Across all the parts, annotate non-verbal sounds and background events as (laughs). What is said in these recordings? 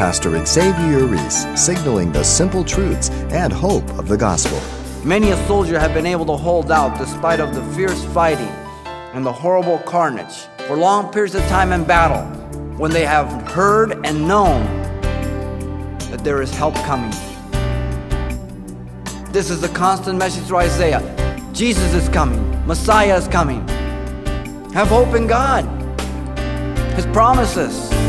Pastor Xavier Ries, signaling the simple truths and hope of the gospel. Many a soldier have been able to hold out despite of the fierce fighting and the horrible carnage for long periods of time in battle when they have heard and known that there is help coming. This is the constant message through Isaiah. Jesus is coming. Messiah is coming. Have hope in God. His promises.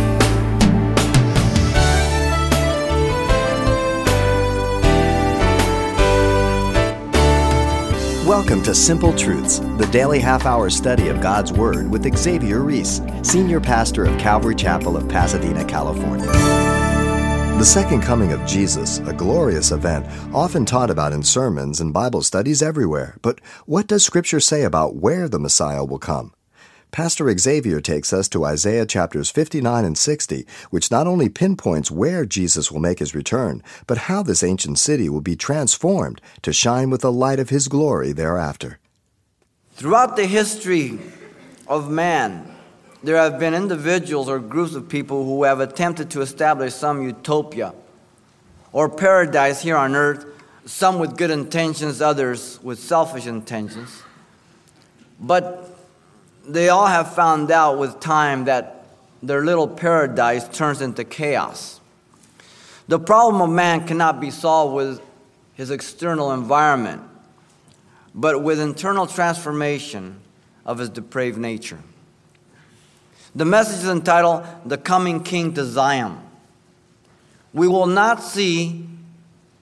Welcome to Simple Truths, the daily half hour study of God's Word with Xavier Ries, Senior Pastor of Calvary Chapel of Pasadena, California. The second coming of Jesus, a glorious event, often taught about in sermons and Bible studies everywhere. But what does Scripture say about where the Messiah will come? Pastor Xavier takes us to Isaiah chapters 59 and 60, which not only pinpoints where Jesus will make his return, but how this ancient city will be transformed to shine with the light of his glory thereafter. Throughout the history of man, there have been individuals or groups of people who have attempted to establish some utopia or paradise here on earth, some with good intentions, others with selfish intentions. But they all have found out with time that their little paradise turns into chaos. The problem of man cannot be solved with his external environment, but with internal transformation of his depraved nature. The message is entitled The Coming King to Zion. We will not see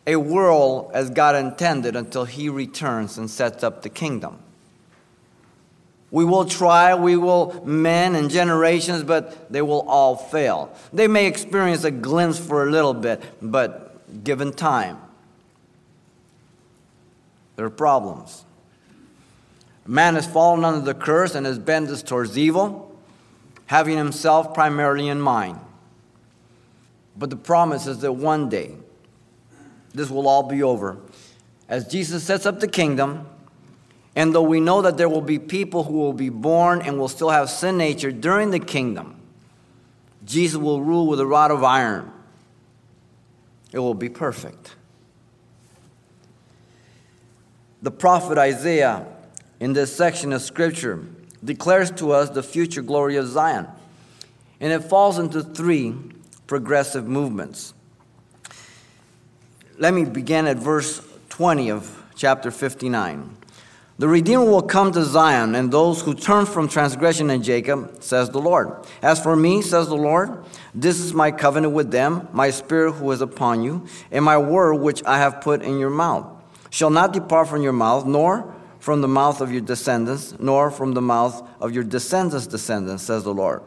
a world as God intended until he returns and sets up the kingdom. We will try, we will men and generations, but they will all fail. They may experience a glimpse for a little bit, but given time, there are problems. Man has fallen under the curse and has bent us towards evil, having himself primarily in mind. But the promise is that one day this will all be over. As Jesus sets up the kingdom, and though we know that there will be people who will be born and will still have sin nature during the kingdom, Jesus will rule with a rod of iron. It will be perfect. The prophet Isaiah, in this section of scripture, declares to us the future glory of Zion. And it falls into three progressive movements. Let me begin at verse 20 of chapter 59. The Redeemer will come to Zion, and those who turn from transgression in Jacob, says the Lord. As for me, says the Lord, this is my covenant with them, my spirit who is upon you, and my word which I have put in your mouth, shall not depart from your mouth, nor from the mouth of your descendants, nor from the mouth of your descendants' descendants, says the Lord,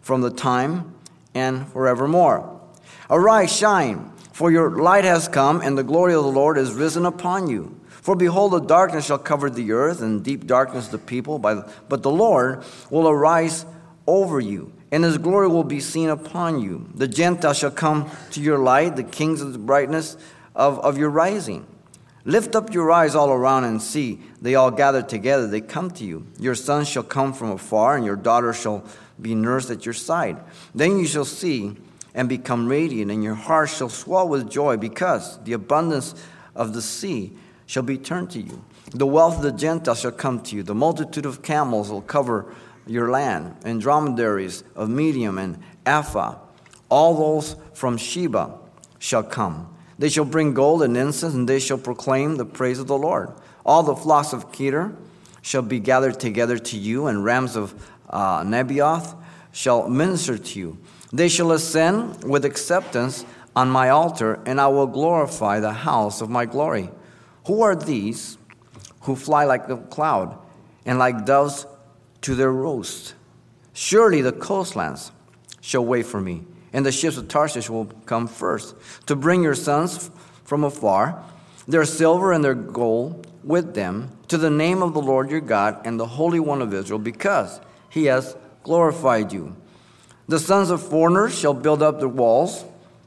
from the time and forevermore. Arise, shine, for your light has come, and the glory of the Lord is risen upon you. For behold, the darkness shall cover the earth, and deep darkness the people. But the Lord will arise over you, and his glory will be seen upon you. The Gentiles shall come to your light, the kings of the brightness of, of your rising. Lift up your eyes all around and see. They all gather together, they come to you. Your sons shall come from afar, and your daughters shall be nursed at your side. Then you shall see and become radiant, and your heart shall swell with joy, because the abundance of the sea shall be turned to you. The wealth of the Gentiles shall come to you. The multitude of camels will cover your land, and dromedaries of Midian and Ephah. All those from Sheba shall come. They shall bring gold and incense, and they shall proclaim the praise of the Lord. All the flocks of Kedar shall be gathered together to you, and rams of uh, Nebaioth shall minister to you. They shall ascend with acceptance on my altar, and I will glorify the house of my glory. Who are these who fly like a cloud and like doves to their roost? Surely the coastlands shall wait for me, and the ships of Tarshish will come first to bring your sons from afar, their silver and their gold with them, to the name of the Lord your God and the Holy One of Israel, because he has glorified you. The sons of foreigners shall build up their walls,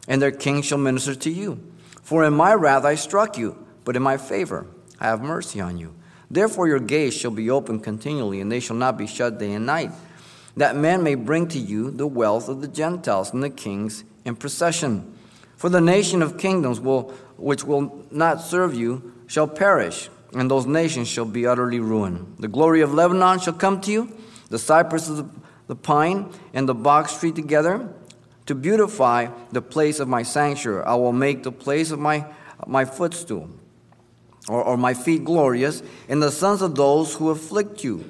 and their kings shall minister to you. For in my wrath I struck you but in my favor I have mercy on you. Therefore your gates shall be open continually, and they shall not be shut day and night, that men may bring to you the wealth of the Gentiles and the kings in procession. For the nation of kingdoms will, which will not serve you shall perish, and those nations shall be utterly ruined. The glory of Lebanon shall come to you, the cypress, the pine, and the box tree together, to beautify the place of my sanctuary. I will make the place of my, my footstool, or, or my feet glorious, and the sons of those who afflict you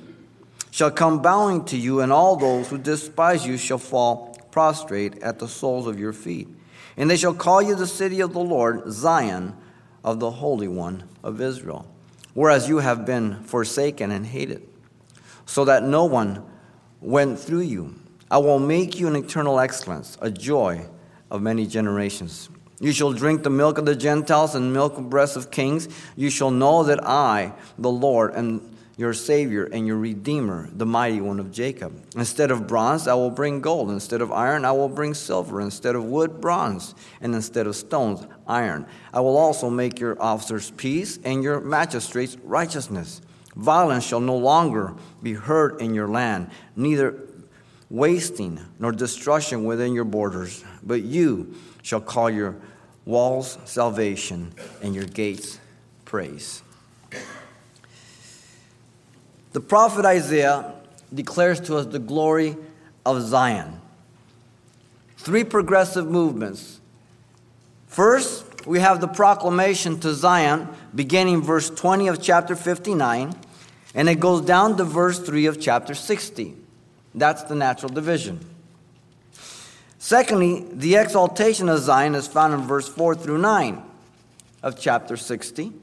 shall come bowing to you, and all those who despise you shall fall prostrate at the soles of your feet. And they shall call you the city of the Lord, Zion of the Holy One of Israel, whereas you have been forsaken and hated, so that no one went through you. I will make you an eternal excellence, a joy of many generations. You shall drink the milk of the Gentiles and milk of breasts of kings. You shall know that I, the Lord, am your Savior and your Redeemer, the mighty one of Jacob. Instead of bronze, I will bring gold. Instead of iron, I will bring silver. Instead of wood, bronze. And instead of stones, iron. I will also make your officers peace and your magistrates righteousness. Violence shall no longer be heard in your land, neither wasting nor destruction within your borders. But you shall call your walls salvation and your gates praise. The prophet Isaiah declares to us the glory of Zion. Three progressive movements. First, we have the proclamation to Zion beginning verse 20 of chapter 59, and it goes down to verse 3 of chapter 60. That's the natural division. Secondly, the exaltation of Zion is found in verse 4 through 9 of chapter 60.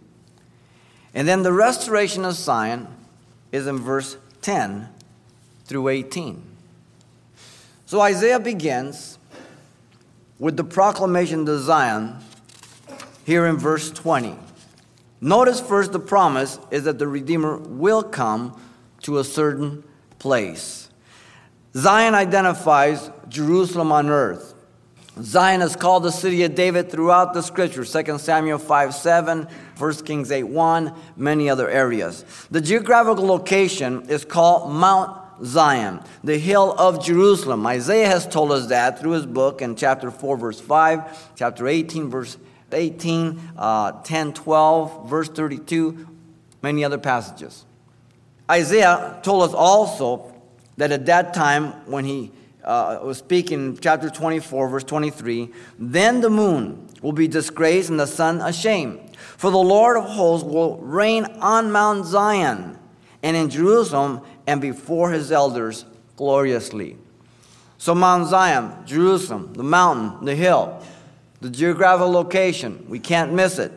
And then the restoration of Zion is in verse 10 through 18. So Isaiah begins with the proclamation to Zion here in verse 20. Notice first the promise is that the Redeemer will come to a certain place. Zion identifies Jerusalem on earth. Zion is called the city of David throughout the scripture 2 Samuel 5 7, 1 Kings 8 1, many other areas. The geographical location is called Mount Zion, the hill of Jerusalem. Isaiah has told us that through his book in chapter 4, verse 5, chapter 18, verse 18, uh, 10, 12, verse 32, many other passages. Isaiah told us also that at that time when he uh, was speaking, chapter 24, verse 23, then the moon will be disgraced and the sun ashamed. For the Lord of hosts will reign on Mount Zion and in Jerusalem and before his elders gloriously. So, Mount Zion, Jerusalem, the mountain, the hill, the geographical location, we can't miss it.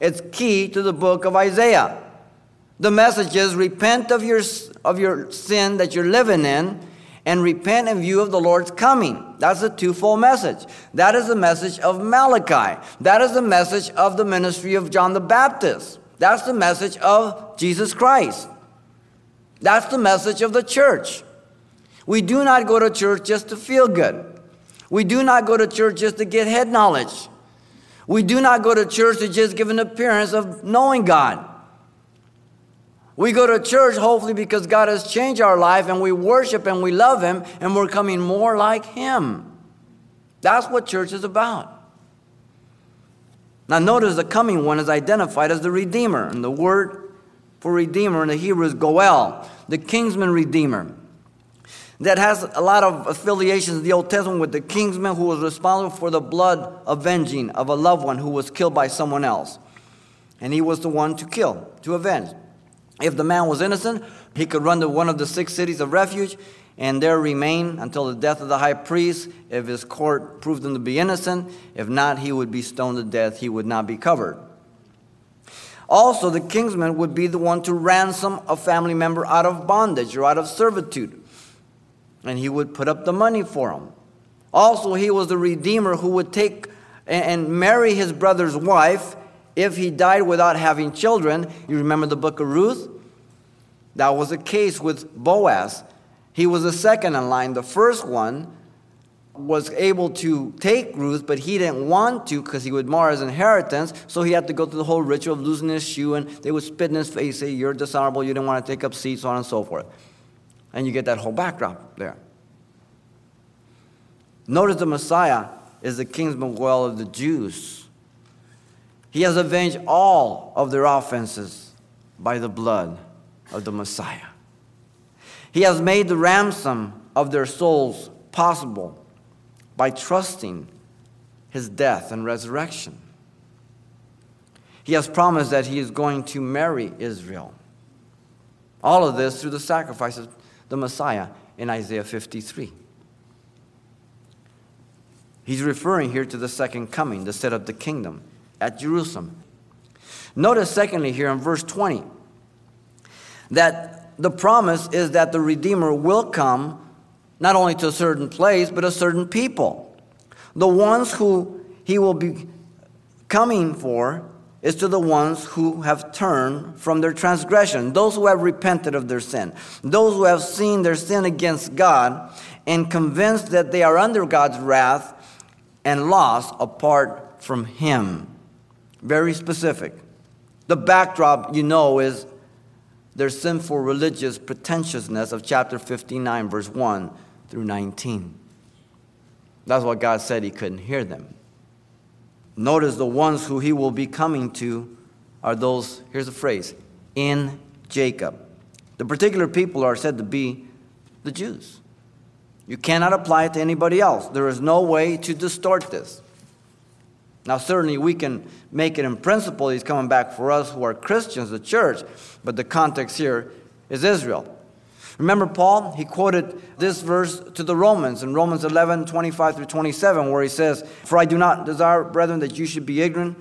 It's key to the book of Isaiah. The message is repent of your, of your sin that you're living in and repent in view of the Lord's coming. That's a twofold message. That is the message of Malachi. That is the message of the ministry of John the Baptist. That's the message of Jesus Christ. That's the message of the church. We do not go to church just to feel good. We do not go to church just to get head knowledge. We do not go to church to just give an appearance of knowing God. We go to church hopefully because God has changed our life and we worship and we love Him and we're coming more like Him. That's what church is about. Now, notice the coming one is identified as the Redeemer, and the word for Redeemer in the Hebrew is Goel, the kinsman Redeemer. That has a lot of affiliations in the Old Testament with the kinsman who was responsible for the blood avenging of a loved one who was killed by someone else. And he was the one to kill, to avenge. If the man was innocent, he could run to one of the six cities of refuge and there remain until the death of the high priest. If his court proved him to be innocent, if not, he would be stoned to death. He would not be covered. Also, the kinsman would be the one to ransom a family member out of bondage or out of servitude, and he would put up the money for him. Also, he was the redeemer who would take and marry his brother's wife if he died without having children, you remember the book of Ruth? That was a case with Boaz. He was the second in line. The first one was able to take Ruth, but he didn't want to because he would mar his inheritance. So he had to go through the whole ritual of losing his shoe, and they would spit in his face, say, You're dishonorable, you didn't want to take up seats, so on and so forth. And you get that whole backdrop there. Notice the Messiah is the kinsman well of the Jews. He has avenged all of their offenses by the blood of the Messiah. He has made the ransom of their souls possible by trusting his death and resurrection. He has promised that he is going to marry Israel. All of this through the sacrifice of the Messiah in Isaiah 53. He's referring here to the second coming, to set up the kingdom at Jerusalem. Notice, secondly, here in verse 20, that the promise is that the Redeemer will come not only to a certain place, but a certain people. The ones who he will be coming for is to the ones who have turned from their transgression, those who have repented of their sin, those who have seen their sin against God and convinced that they are under God's wrath and lost apart from Him. Very specific. The backdrop, you know, is their sinful religious pretentiousness of chapter 59, verse 1 through 19. That's what God said He couldn't hear them. Notice the ones who He will be coming to are those, here's the phrase, in Jacob. The particular people are said to be the Jews. You cannot apply it to anybody else. There is no way to distort this. Now, certainly we can make it in principle he's coming back for us who are Christians, the church, but the context here is Israel. Remember Paul? He quoted this verse to the Romans in Romans 11, 25 through 27, where he says, For I do not desire, brethren, that you should be ignorant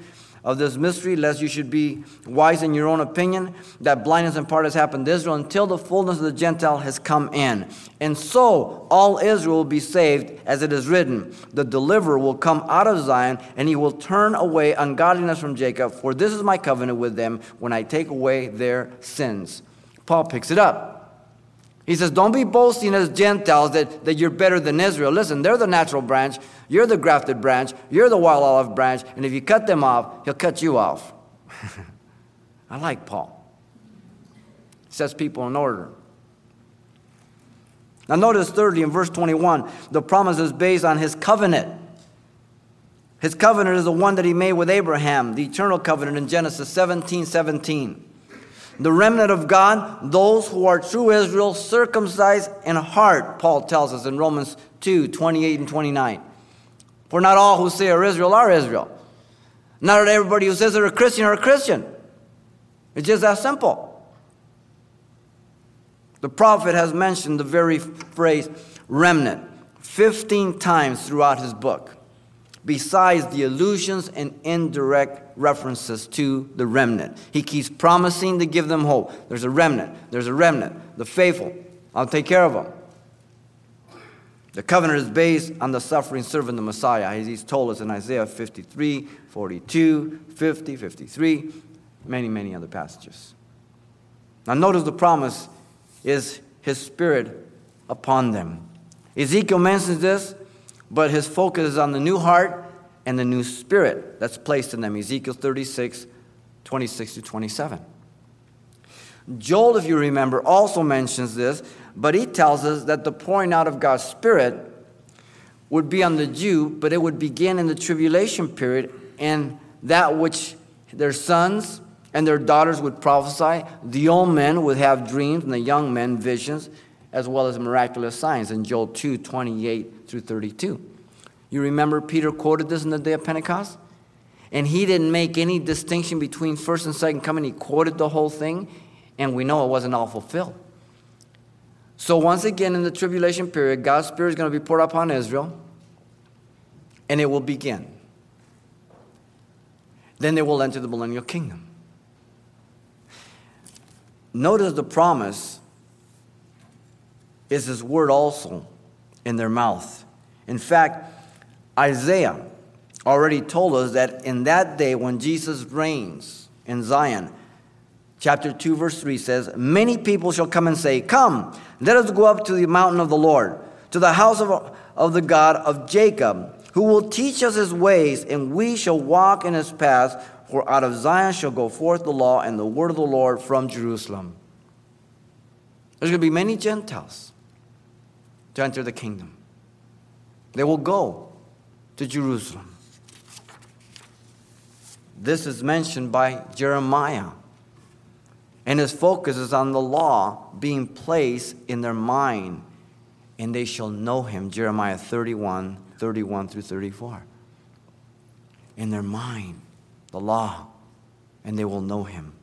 of this mystery, lest you should be wise in your own opinion, that blindness in part has happened to Israel until the fullness of the Gentile has come in. And so all Israel will be saved, as it is written, the deliverer will come out of Zion, and he will turn away ungodliness from Jacob, for this is my covenant with them when I take away their sins. Paul picks it up. He says, Don't be boasting as Gentiles that, that you're better than Israel. Listen, they're the natural branch, you're the grafted branch, you're the wild olive branch, and if you cut them off, he'll cut you off. (laughs) I like Paul. Sets people in order. Now, notice thirdly in verse 21, the promise is based on his covenant. His covenant is the one that he made with Abraham, the eternal covenant in Genesis 17 17 the remnant of God, those who are true Israel, circumcised in heart, Paul tells us in Romans 2 28 and 29. For not all who say are Israel are Israel. Not everybody who says they're a Christian are a Christian. It's just that simple. The prophet has mentioned the very phrase remnant 15 times throughout his book besides the allusions and indirect references to the remnant. He keeps promising to give them hope. There's a remnant, there's a remnant, the faithful. I'll take care of them. The covenant is based on the suffering servant, the Messiah, he's told us in Isaiah 53, 42, 50, 53, many, many other passages. Now, notice the promise is his spirit upon them. Ezekiel mentions this but his focus is on the new heart and the new spirit that's placed in them. Ezekiel 36, 26 to 27. Joel, if you remember, also mentions this, but he tells us that the pouring out of God's Spirit would be on the Jew, but it would begin in the tribulation period, and that which their sons and their daughters would prophesy, the old men would have dreams, and the young men visions, as well as miraculous signs in Joel 2 28 through 32. You remember Peter quoted this in the day of Pentecost? And he didn't make any distinction between first and second coming. He quoted the whole thing, and we know it wasn't all fulfilled. So, once again, in the tribulation period, God's Spirit is going to be poured upon Israel, and it will begin. Then they will enter the millennial kingdom. Notice the promise is his word also in their mouth. In fact, Isaiah already told us that in that day when Jesus reigns in Zion, chapter 2, verse 3 says, Many people shall come and say, Come, let us go up to the mountain of the Lord, to the house of, of the God of Jacob, who will teach us his ways, and we shall walk in his paths. For out of Zion shall go forth the law and the word of the Lord from Jerusalem. There's going to be many Gentiles to enter the kingdom. They will go to Jerusalem. This is mentioned by Jeremiah. And his focus is on the law being placed in their mind, and they shall know him. Jeremiah 31 31 through 34. In their mind, the law, and they will know him.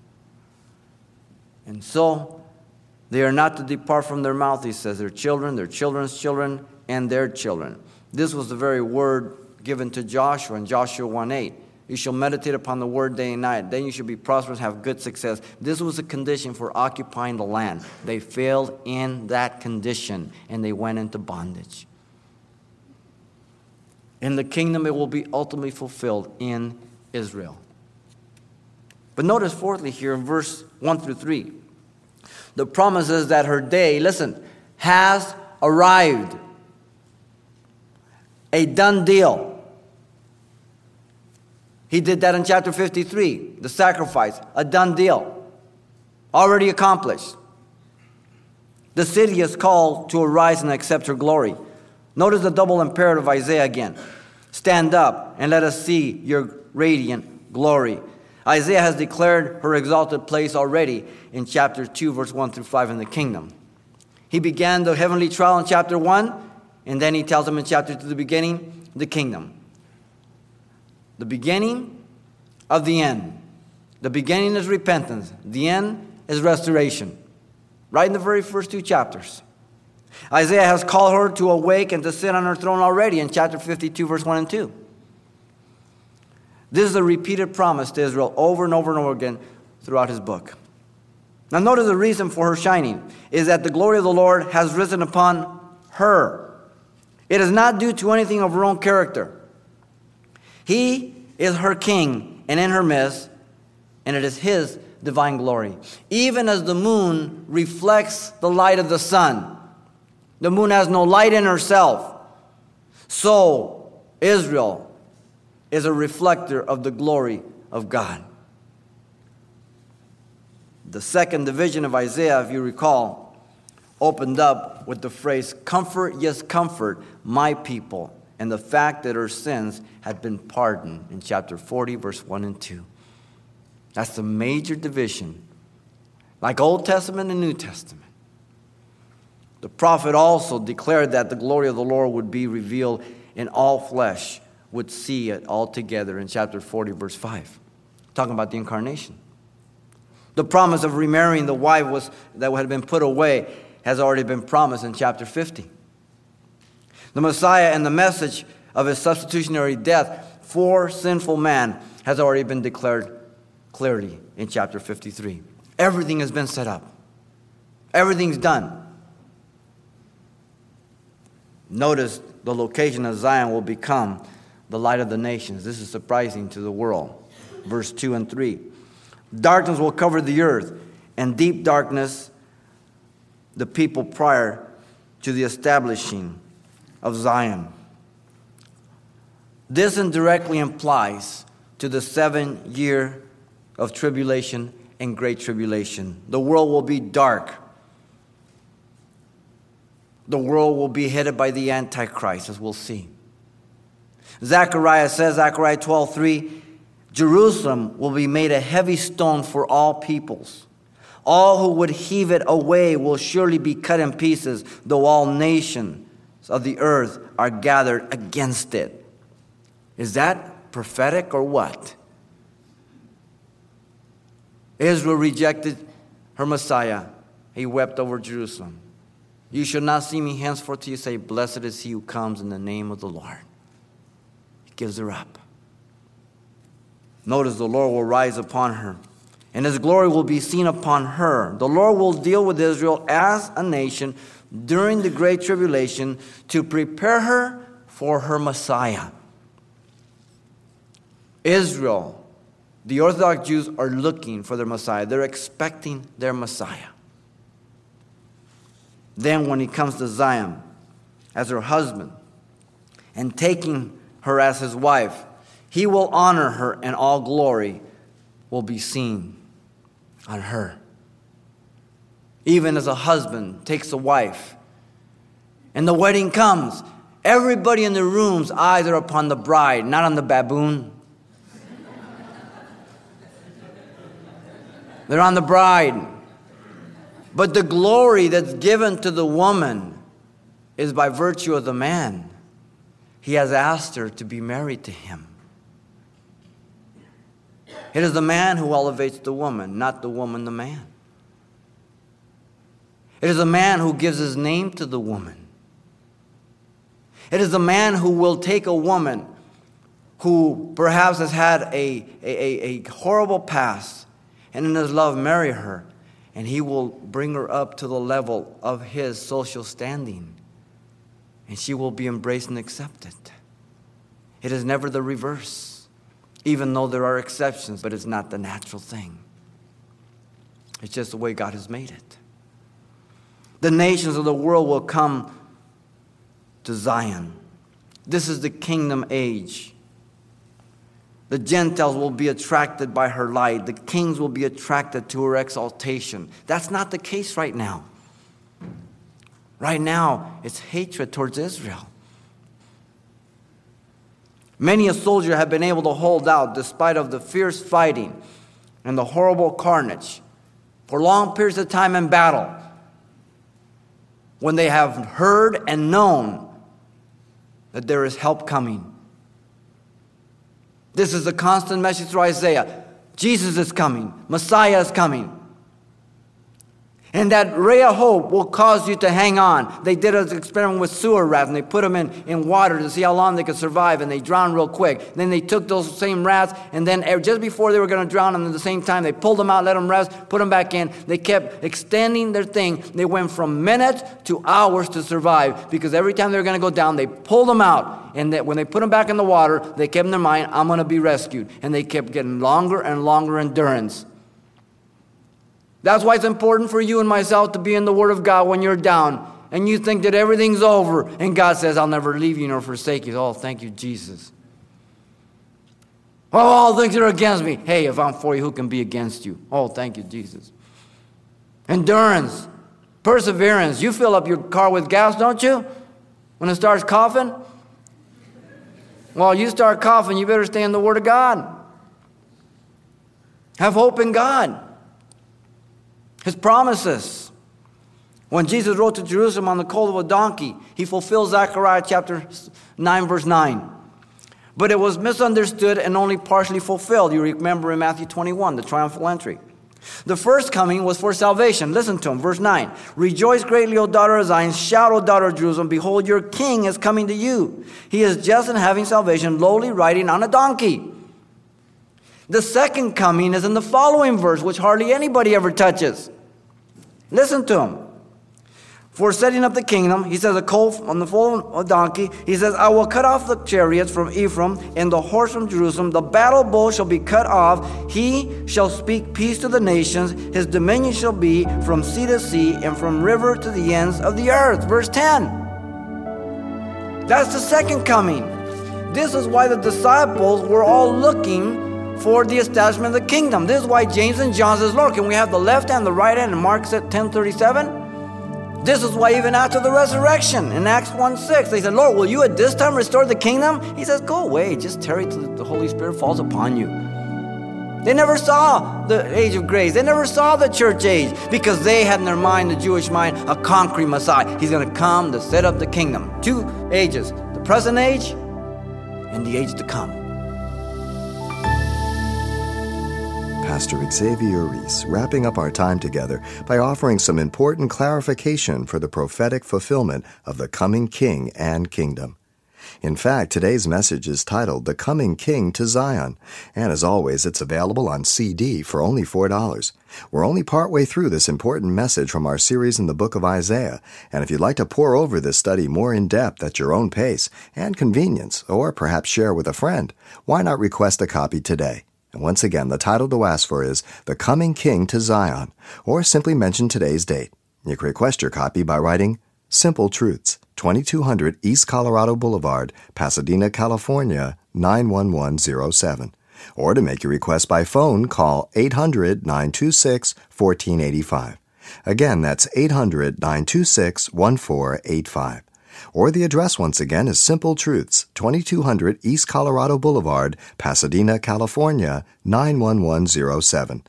And so, they are not to depart from their mouth, he says, their children, their children's children, and their children. This was the very word given to Joshua in Joshua 1 8. You shall meditate upon the word day and night. Then you shall be prosperous, have good success. This was a condition for occupying the land. They failed in that condition and they went into bondage. In the kingdom, it will be ultimately fulfilled in Israel. But notice, fourthly, here in verse 1 through 3, the promises that her day, listen, has arrived. A done deal. He did that in chapter 53, the sacrifice, a done deal, already accomplished. The city is called to arise and accept her glory. Notice the double imperative of Isaiah again Stand up and let us see your radiant glory. Isaiah has declared her exalted place already in chapter 2, verse 1 through 5 in the kingdom. He began the heavenly trial in chapter 1, and then he tells them in chapter 2, the beginning, the kingdom the beginning of the end. The beginning is repentance, the end is restoration. Right in the very first two chapters. Isaiah has called her to awake and to sit on her throne already in chapter 52, verse 1 and 2. This is a repeated promise to Israel over and over and over again throughout his book. Now, notice the reason for her shining is that the glory of the Lord has risen upon her. It is not due to anything of her own character. He is her king and in her midst, and it is his divine glory. Even as the moon reflects the light of the sun, the moon has no light in herself. So, Israel is a reflector of the glory of God. The second division of Isaiah, if you recall, opened up with the phrase, Comfort, yes, comfort my people and the fact that her sins had been pardoned in chapter 40, verse 1 and 2. That's the major division, like Old Testament and New Testament. The prophet also declared that the glory of the Lord would be revealed in all flesh, would see it all together in chapter 40, verse 5, talking about the incarnation. The promise of remarrying the wife was, that had been put away has already been promised in chapter 50. The Messiah and the message of his substitutionary death for sinful man has already been declared clearly in chapter 53. Everything has been set up, everything's done. Notice the location of Zion will become the light of the nations. This is surprising to the world. Verse 2 and 3. Darkness will cover the earth, and deep darkness the people prior to the establishing of Zion. This indirectly implies to the seven year of tribulation and great tribulation. The world will be dark. The world will be headed by the Antichrist, as we'll see. Zechariah says, Zechariah 12 3, Jerusalem will be made a heavy stone for all peoples. All who would heave it away will surely be cut in pieces, though all nations of the earth are gathered against it. Is that prophetic or what? Israel rejected her Messiah. He wept over Jerusalem. You shall not see me henceforth till you say, Blessed is he who comes in the name of the Lord. Gives her up. Notice the Lord will rise upon her, and his glory will be seen upon her. The Lord will deal with Israel as a nation during the Great Tribulation to prepare her for her Messiah. Israel, the Orthodox Jews, are looking for their Messiah, they're expecting their Messiah. Then, when he comes to Zion as her husband and taking her as his wife, he will honor her, and all glory will be seen on her even as a husband takes a wife. And the wedding comes, Everybody in the room's eyes are upon the bride, not on the baboon. (laughs) They're on the bride. But the glory that's given to the woman is by virtue of the man. He has asked her to be married to him. It is the man who elevates the woman, not the woman the man. It is the man who gives his name to the woman. It is the man who will take a woman who perhaps has had a, a, a, horrible past and in his love marry her, and he will bring her up to the level of his social standing, and she will be embraced and accepted. It is never the reverse, even though there are exceptions, but it's not the natural thing. It's just the way God has made it. The nations of the world will come to Zion. This is the kingdom age. The Gentiles will be attracted by her light. The kings will be attracted to her exaltation. That's not the case right now. Right now, it's hatred towards Israel. Many a soldier have been able to hold out despite of the fierce fighting and the horrible carnage for long periods of time in battle when they have heard and known that there is help coming. This is a constant message through Isaiah. Jesus is coming, Messiah is coming. And that ray of hope will cause you to hang on. They did an experiment with sewer rats and they put them in, in water to see how long they could survive and they drowned real quick. Then they took those same rats and then just before they were going to drown them at the same time, they pulled them out, let them rest, put them back in. They kept extending their thing. They went from minutes to hours to survive because every time they were going to go down, they pulled them out. And that when they put them back in the water, they kept in their mind, I'm going to be rescued. And they kept getting longer and longer endurance. That's why it's important for you and myself to be in the Word of God when you're down and you think that everything's over and God says, I'll never leave you nor forsake you. Oh, thank you, Jesus. Oh, all things are against me. Hey, if I'm for you, who can be against you? Oh, thank you, Jesus. Endurance, perseverance. You fill up your car with gas, don't you? When it starts coughing? Well, you start coughing, you better stay in the Word of God. Have hope in God his promises. When Jesus rode to Jerusalem on the colt of a donkey, he fulfilled Zechariah chapter 9, verse 9. But it was misunderstood and only partially fulfilled. You remember in Matthew 21, the triumphal entry. The first coming was for salvation. Listen to him, verse 9. Rejoice greatly, O daughter of Zion. Shout, O daughter of Jerusalem. Behold, your king is coming to you. He is just and having salvation, lowly riding on a donkey. The second coming is in the following verse, which hardly anybody ever touches. Listen to him. For setting up the kingdom, he says, a colt on the foal of a donkey. He says, I will cut off the chariots from Ephraim and the horse from Jerusalem. The battle bow shall be cut off. He shall speak peace to the nations. His dominion shall be from sea to sea and from river to the ends of the earth. Verse 10. That's the second coming. This is why the disciples were all looking for the establishment of the kingdom. This is why James and John says, Lord, can we have the left hand, the right hand? And Mark said 1037. This is why even after the resurrection in Acts 1 6, they said, Lord, will you at this time restore the kingdom? He says, Go away, just tarry till the Holy Spirit falls upon you. They never saw the age of grace. They never saw the church age because they had in their mind, the Jewish mind, a concrete Messiah. He's going to come to set up the kingdom. Two ages the present age and the age to come. Pastor Xavier Ries, wrapping up our time together by offering some important clarification for the prophetic fulfillment of the coming King and kingdom. In fact, today's message is titled The Coming King to Zion, and as always, it's available on CD for only $4. We're only partway through this important message from our series in the book of Isaiah, and if you'd like to pour over this study more in depth at your own pace and convenience, or perhaps share with a friend, why not request a copy today? And once again, the title to ask for is The Coming King to Zion, or simply mention today's date. You can request your copy by writing Simple Truths, 2200 East Colorado Boulevard, Pasadena, California, 91107. Or to make your request by phone, call 800 926 1485. Again, that's 800 926 1485. Or the address once again is Simple Truths, 2200 East Colorado Boulevard, Pasadena, California, 91107.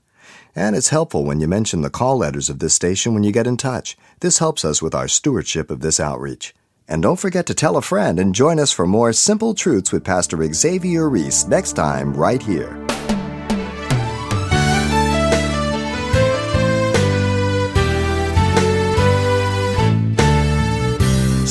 And it's helpful when you mention the call letters of this station when you get in touch. This helps us with our stewardship of this outreach. And don't forget to tell a friend and join us for more Simple Truths with Pastor Xavier Ries next time, right here.